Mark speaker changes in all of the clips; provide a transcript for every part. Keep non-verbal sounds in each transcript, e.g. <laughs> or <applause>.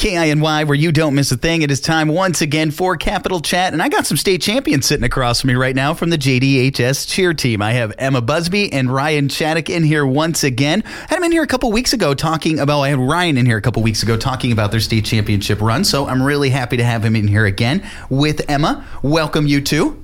Speaker 1: KINY, where you don't miss a thing. It is time once again for Capital Chat, and I got some state champions sitting across from me right now from the JDHS cheer team. I have Emma Busby and Ryan Chaddock in here once again. Had them in here a couple weeks ago talking about. I had Ryan in here a couple weeks ago talking about their state championship run, so I'm really happy to have him in here again with Emma. Welcome you two.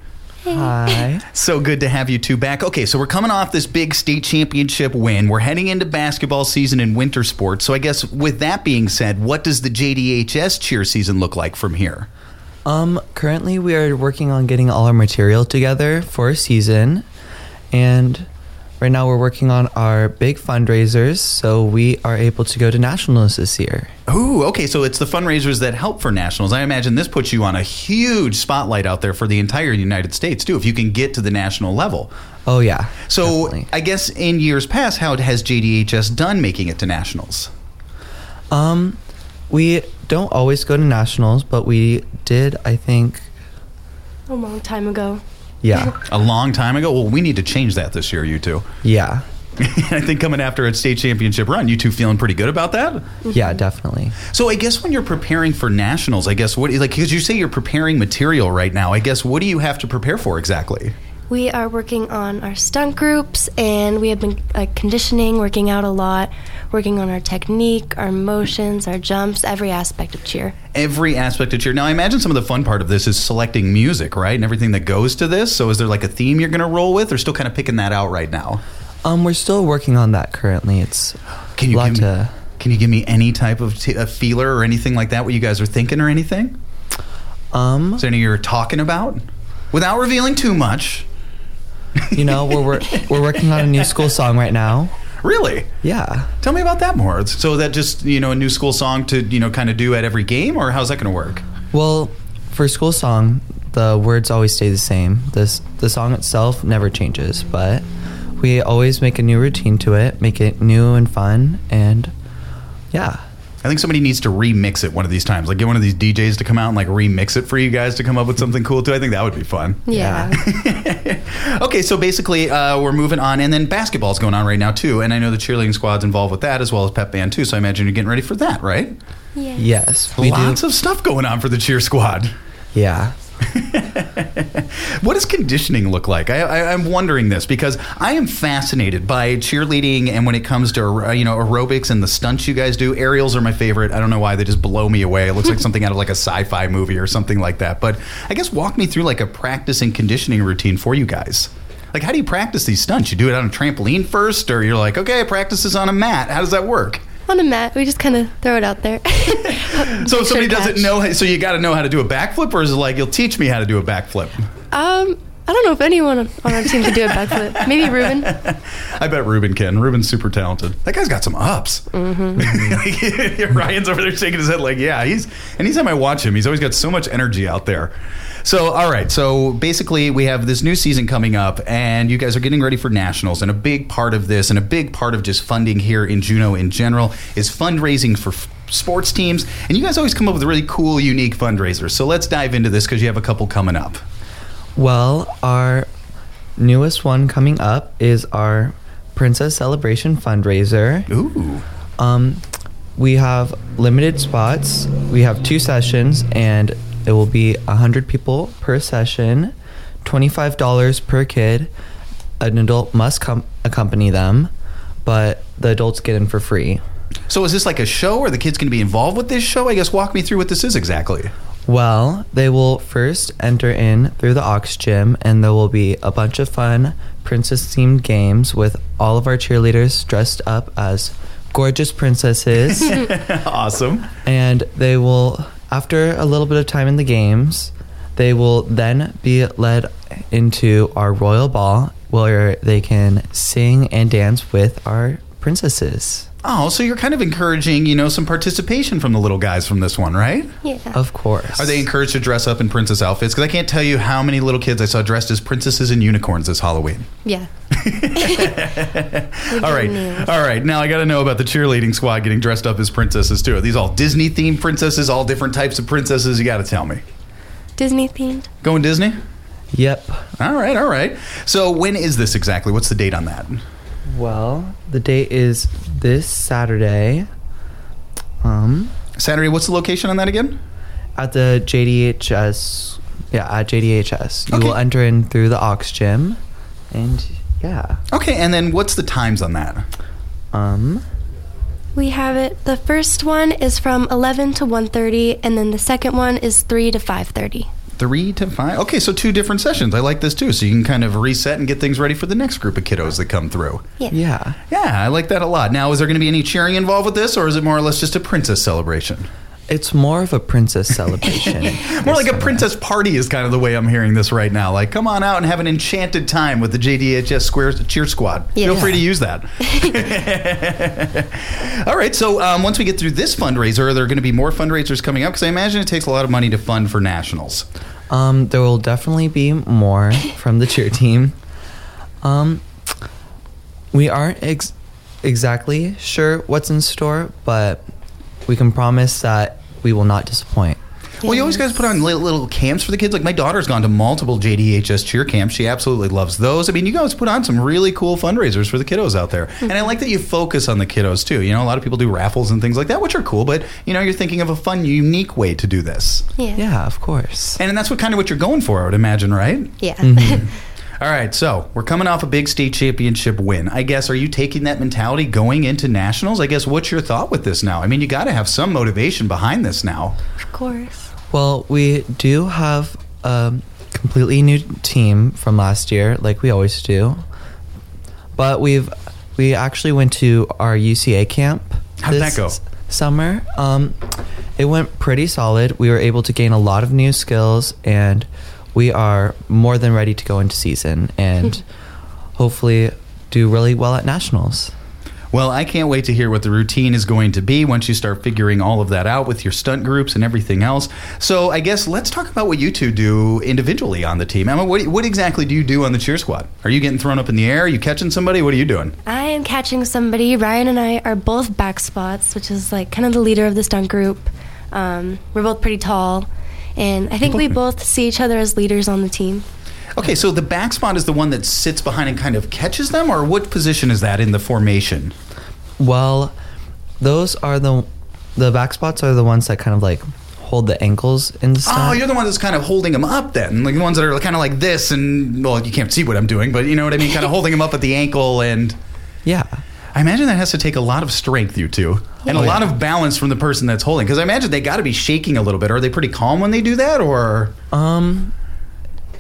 Speaker 2: Hi. <laughs>
Speaker 1: So good to have you two back. Okay, so we're coming off this big state championship win. We're heading into basketball season and winter sports. So I guess with that being said, what does the JDHS cheer season look like from here?
Speaker 2: Um, currently we are working on getting all our material together for a season, and right now we're working on our big fundraisers, so we are able to go to nationals this year.
Speaker 1: Ooh, okay, so it's the fundraisers that help for nationals. I imagine this puts you on a huge spotlight out there for the entire United States too, if you can get to the national level.
Speaker 2: Oh yeah.
Speaker 1: So
Speaker 2: definitely.
Speaker 1: I guess in years past, how has JDHS done making it to nationals?
Speaker 2: um, we don't always go to nationals, but we did. I think.
Speaker 3: A long time ago.
Speaker 2: Yeah.
Speaker 1: A long time ago. Well, we need to change that this year, you two.
Speaker 2: yeah. <laughs>
Speaker 1: I think coming after a state championship run, you two feeling pretty good about that?
Speaker 2: Yeah. Definitely.
Speaker 1: So I guess when you're preparing for nationals, I guess what like because you say you're preparing material right now. I guess what do you have to prepare for exactly?
Speaker 3: We are working on our stunt groups, and we have been like conditioning, working out a lot, working on our technique, our motions, our jumps, every aspect of cheer.
Speaker 1: Every aspect of cheer. Now I imagine some of the fun part of this is selecting music, right, and everything that goes to this. So is there like a theme you're going to roll with, or still kind of picking that out right now?
Speaker 2: Um, we're still working on that currently. It's
Speaker 1: Can you
Speaker 2: a lot
Speaker 1: give me,
Speaker 2: to.
Speaker 1: can you give me any type of t- a feeler or anything like that? What you guys are thinking or anything?
Speaker 2: Um,
Speaker 1: Is there any you're talking about without revealing too much?
Speaker 2: You know, we're we're, we're working on a new school song right now.
Speaker 1: Really?
Speaker 2: Yeah.
Speaker 1: Tell me about that more. So that just you know a new school song to you know kind of do at every game, or how's that going to work?
Speaker 2: Well, for school song, the words always stay the same. This the song itself never changes, but we always make a new routine to it, make it new and fun, and yeah.
Speaker 1: I think somebody needs to remix it one of these times. Like get one of these DJs to come out and like remix it for you guys to come up with something cool too. I think that would be fun.
Speaker 3: Yeah. <laughs>
Speaker 1: okay, so basically uh, we're moving on, and then basketball's going on right now too. And I know the cheerleading squad's involved with that as well as pep band too. So I imagine you're getting ready for that, right?
Speaker 3: Yes.
Speaker 2: Yes, we
Speaker 1: Lots
Speaker 2: do.
Speaker 1: of stuff going on for the cheer squad.
Speaker 2: yeah. <laughs>
Speaker 1: What does conditioning look like? I, I, I'm wondering this because I am fascinated by cheerleading, and when it comes to uh, you know aerobics and the stunts you guys do, aerials are my favorite. I don't know why they just blow me away. It looks like <laughs> something out of like a sci-fi movie or something like that. But I guess walk me through like a practice and conditioning routine for you guys. Like, how do you practice these stunts? You do it on a trampoline first, or you're like, okay, practice is on a mat. How does that work?
Speaker 3: On a mat, we just kind of throw it out there. <laughs>
Speaker 1: So if somebody doesn't know, so you got to know how to do a backflip, or is it like you'll teach me how to do a backflip?
Speaker 3: Um, I don't know if anyone on our team could do a backflip. Maybe <laughs> Ruben.
Speaker 1: I bet Ruben can. Ruben's super talented. That guy's got some ups. Mm-hmm. <laughs> Ryan's over there shaking his head like, yeah, he's. And Anytime I watch him, he's always got so much energy out there. So, all right. So basically, we have this new season coming up, and you guys are getting ready for nationals. And a big part of this, and a big part of just funding here in Juneau in general, is fundraising for f- sports teams. And you guys always come up with really cool, unique fundraisers. So let's dive into this because you have a couple coming up.
Speaker 2: Well, our newest one coming up is our Princess Celebration fundraiser.
Speaker 1: Ooh.
Speaker 2: Um, we have limited spots. We have two sessions, and it will be hundred people per session, twenty-five dollars per kid. An adult must com- accompany them, but the adults get in for free.
Speaker 1: So is this like a show? Are the kids going to be involved with this show? I guess walk me through what this is exactly.
Speaker 2: Well, they will first enter in through the Ox Gym, and there will be a bunch of fun princess themed games with all of our cheerleaders dressed up as gorgeous princesses. <laughs>
Speaker 1: awesome.
Speaker 2: and they will, after a little bit of time in the games, they will then be led into our royal ball where they can sing and dance with our princesses.
Speaker 1: Oh, so you're kind of encouraging, you know, some participation from the little guys from this one, right?
Speaker 3: Yeah.
Speaker 2: Of course.
Speaker 1: Are they encouraged to dress up in princess outfits? Because I can't tell you how many little kids I saw dressed as princesses and unicorns this Halloween.
Speaker 3: yeah. <laughs>
Speaker 1: All right, all right. Now I got to know about the cheerleading squad getting dressed up as princesses too. Are these all Disney themed princesses? All different types of princesses? You got to tell me.
Speaker 3: Disney themed.
Speaker 1: Going Disney?
Speaker 2: Yep.
Speaker 1: All right, all right. So when is this exactly? What's the date on that?
Speaker 2: Well, the date is this Saturday. Um,
Speaker 1: Saturday. What's the location on that again?
Speaker 2: At the JDHS, yeah, at JDHS. You
Speaker 1: Okay.
Speaker 2: will enter in through the Ox Gym, and yeah.
Speaker 1: Okay, and then what's the times on that?
Speaker 2: Um,
Speaker 3: We have it. The first one is from 11 to 1:30, and then the second one is 3 to 5:30.
Speaker 1: Three to five. Okay, so two different sessions. I like this too. So you can kind of reset and get things ready for the next group of kiddos that come through.
Speaker 3: Yeah.
Speaker 2: yeah.
Speaker 1: Yeah, I like that a lot. Now, is there going to be any cheering involved with this, or is it more or less just a princess celebration?
Speaker 2: It's more of a princess celebration. <laughs>
Speaker 1: More like a
Speaker 2: This
Speaker 1: princess party is kind of the way I'm hearing this right now. Like, come on out and have an enchanted time with the JDHS Square Cheer Squad.
Speaker 3: Yeah.
Speaker 1: Feel free to use that. <laughs> All right, so um, once we get through this fundraiser, are there going to be more fundraisers coming up? Because I imagine it takes a lot of money to fund for nationals.
Speaker 2: Um, there will definitely be more from the cheer team. Um, we aren't ex- exactly sure what's in store, but we can promise that we will not disappoint.
Speaker 1: Well, you always guys put on li- little camps for the kids. Like my daughter's gone to multiple JDHS cheer camps. She absolutely loves those. I mean, you guys put on some really cool fundraisers for the kiddos out there. Mm-hmm. And I like that you focus on the kiddos too. You know, a lot of people do raffles and things like that, which are cool, but you know, you're thinking of a fun, unique way to do this.
Speaker 3: Yeah.
Speaker 2: Yeah, of course.
Speaker 1: And that's what kind of what you're going for, I would imagine, right?
Speaker 3: Yeah. Mm-hmm. <laughs>
Speaker 1: All right, so we're coming off a big state championship win. I guess, are you taking that mentality going into nationals? I guess, what's your thought with this now? I mean, you got to have some motivation behind this now.
Speaker 3: of course.
Speaker 2: Well, we do have a completely new team from last year, like we always do. But we've we actually went to our UCA camp.
Speaker 1: How did that go?
Speaker 2: Summer. Um, it went pretty solid. We were able to gain a lot of new skills, and we are more than ready to go into season and hopefully do really well at nationals.
Speaker 1: Well, I can't wait to hear what the routine is going to be once you start figuring all of that out with your stunt groups and everything else. So, I guess let's talk about what you two do individually on the team. Emma, what, what exactly do you do on the cheer squad? Are you getting thrown up in the air? Are you catching somebody? What are you doing?
Speaker 3: I am catching somebody. Ryan and I are both back spots, which is like kind of the leader of the stunt group. Um, we're both pretty tall, and I think we both see each other as leaders on the team.
Speaker 1: Okay, so the back spot is the one that sits behind and kind of catches them, or what position is that in the formation?
Speaker 2: Well, those are the the back spots are the ones that kind of like hold the ankles in the stunt.
Speaker 1: Oh, you're the one that's kind of holding them up then. Like the ones that are kind of like this and, well, you can't see what I'm doing, but you know what I mean? Kind of <laughs> holding them up at the ankle and.
Speaker 2: yeah.
Speaker 1: I imagine that has to take a lot of strength, you two, and a
Speaker 2: Oh, yeah.
Speaker 1: lot of balance from the person that's holding. Because I imagine they got to be shaking a little bit. Are they pretty calm when they do that, or?
Speaker 2: Um,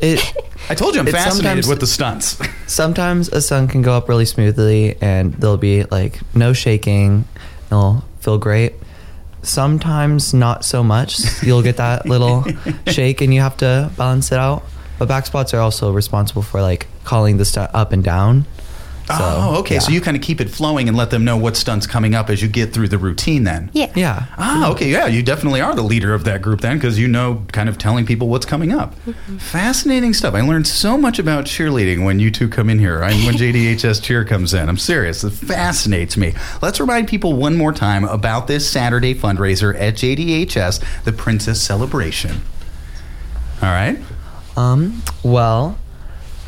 Speaker 2: it
Speaker 1: I told you I'm fascinated with the stunts.
Speaker 2: sometimes a stunt can go up really smoothly, and there'll be like no shaking. It'll feel great. Sometimes not so much. You'll get that <laughs> little shake, and you have to balance it out. But back spots are also responsible for like calling the stunt up and down. So,
Speaker 1: oh, okay. So you kind of keep it flowing and let them know what stunts coming up as you get through the routine. Then.
Speaker 3: Yeah.
Speaker 2: yeah.
Speaker 1: Ah, okay, yeah, you definitely are the leader of that group then, because you know, kind of telling people what's coming up. Fascinating stuff. I learned so much about cheerleading when you two come in here. I, when <laughs> JDHS cheer comes in, I'm serious. It fascinates me. Let's remind people one more time about this Saturday fundraiser at JDHS, the Princess Celebration. All right.
Speaker 2: Um, well,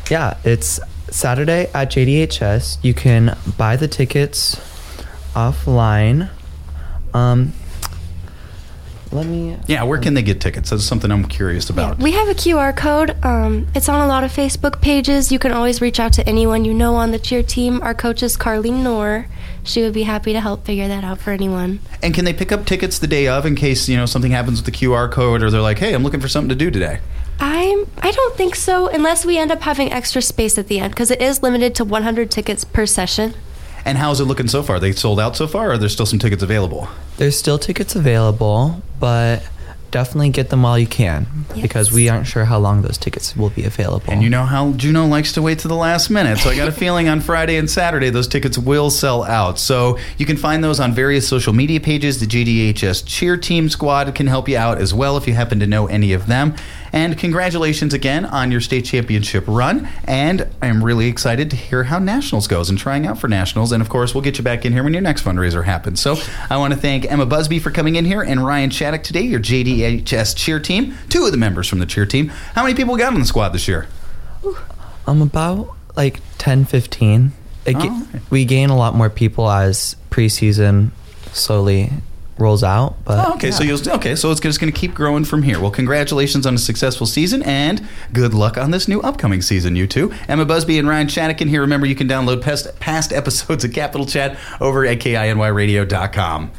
Speaker 2: yeah, it's Saturday at JDHS. You can buy the tickets offline. Um, let me.
Speaker 1: Yeah, where can they get tickets? That's something I'm curious
Speaker 3: Yeah,
Speaker 1: about.
Speaker 3: we have a QR code. Um, it's on a lot of Facebook pages. You can always reach out to anyone you know on the cheer team. Our coach is Carlene Knorr. She would be happy to help figure that out for anyone.
Speaker 1: and can they pick up tickets the day of in case you know something happens with the QR code, or they're like, "Hey, I'm looking for something to do today."
Speaker 3: I'm. I don't think so, unless we end up having extra space at the end, because it is limited to 100 tickets per session.
Speaker 1: And how's it looking so far? They sold out so far, or there's still some tickets available?
Speaker 2: There's still tickets available, but definitely get them while you can because we aren't sure how long those tickets will be available.
Speaker 1: And you know how Juneau likes to wait to the last minute. So I got a feeling on Friday and Saturday those tickets will sell out. So you can find those on various social media pages. The JDHS Cheer Team Squad can help you out as well if you happen to know any of them. And congratulations again on your state championship run. And I'm really excited to hear how Nationals goes and trying out for Nationals. And of course, we'll get you back in here when your next fundraiser happens. So I want to thank Emma Busby for coming in here and Ryan Shattuck today, your JDHS cheer team, two of the members from the cheer team. How many people got on the squad this year?
Speaker 2: I'm about like 10, 15. Ga-
Speaker 1: Oh, okay.
Speaker 2: We gain a lot more people as preseason slowly rolls out. But
Speaker 1: Oh, okay, so you'll okay, so it's just going to keep growing from here. Well, congratulations on a successful season, and good luck on this new upcoming season, you two. Emma Busby and Ryan Shanakin here. Remember, you can download past, past episodes of Capital Chat over at kinyradio.com.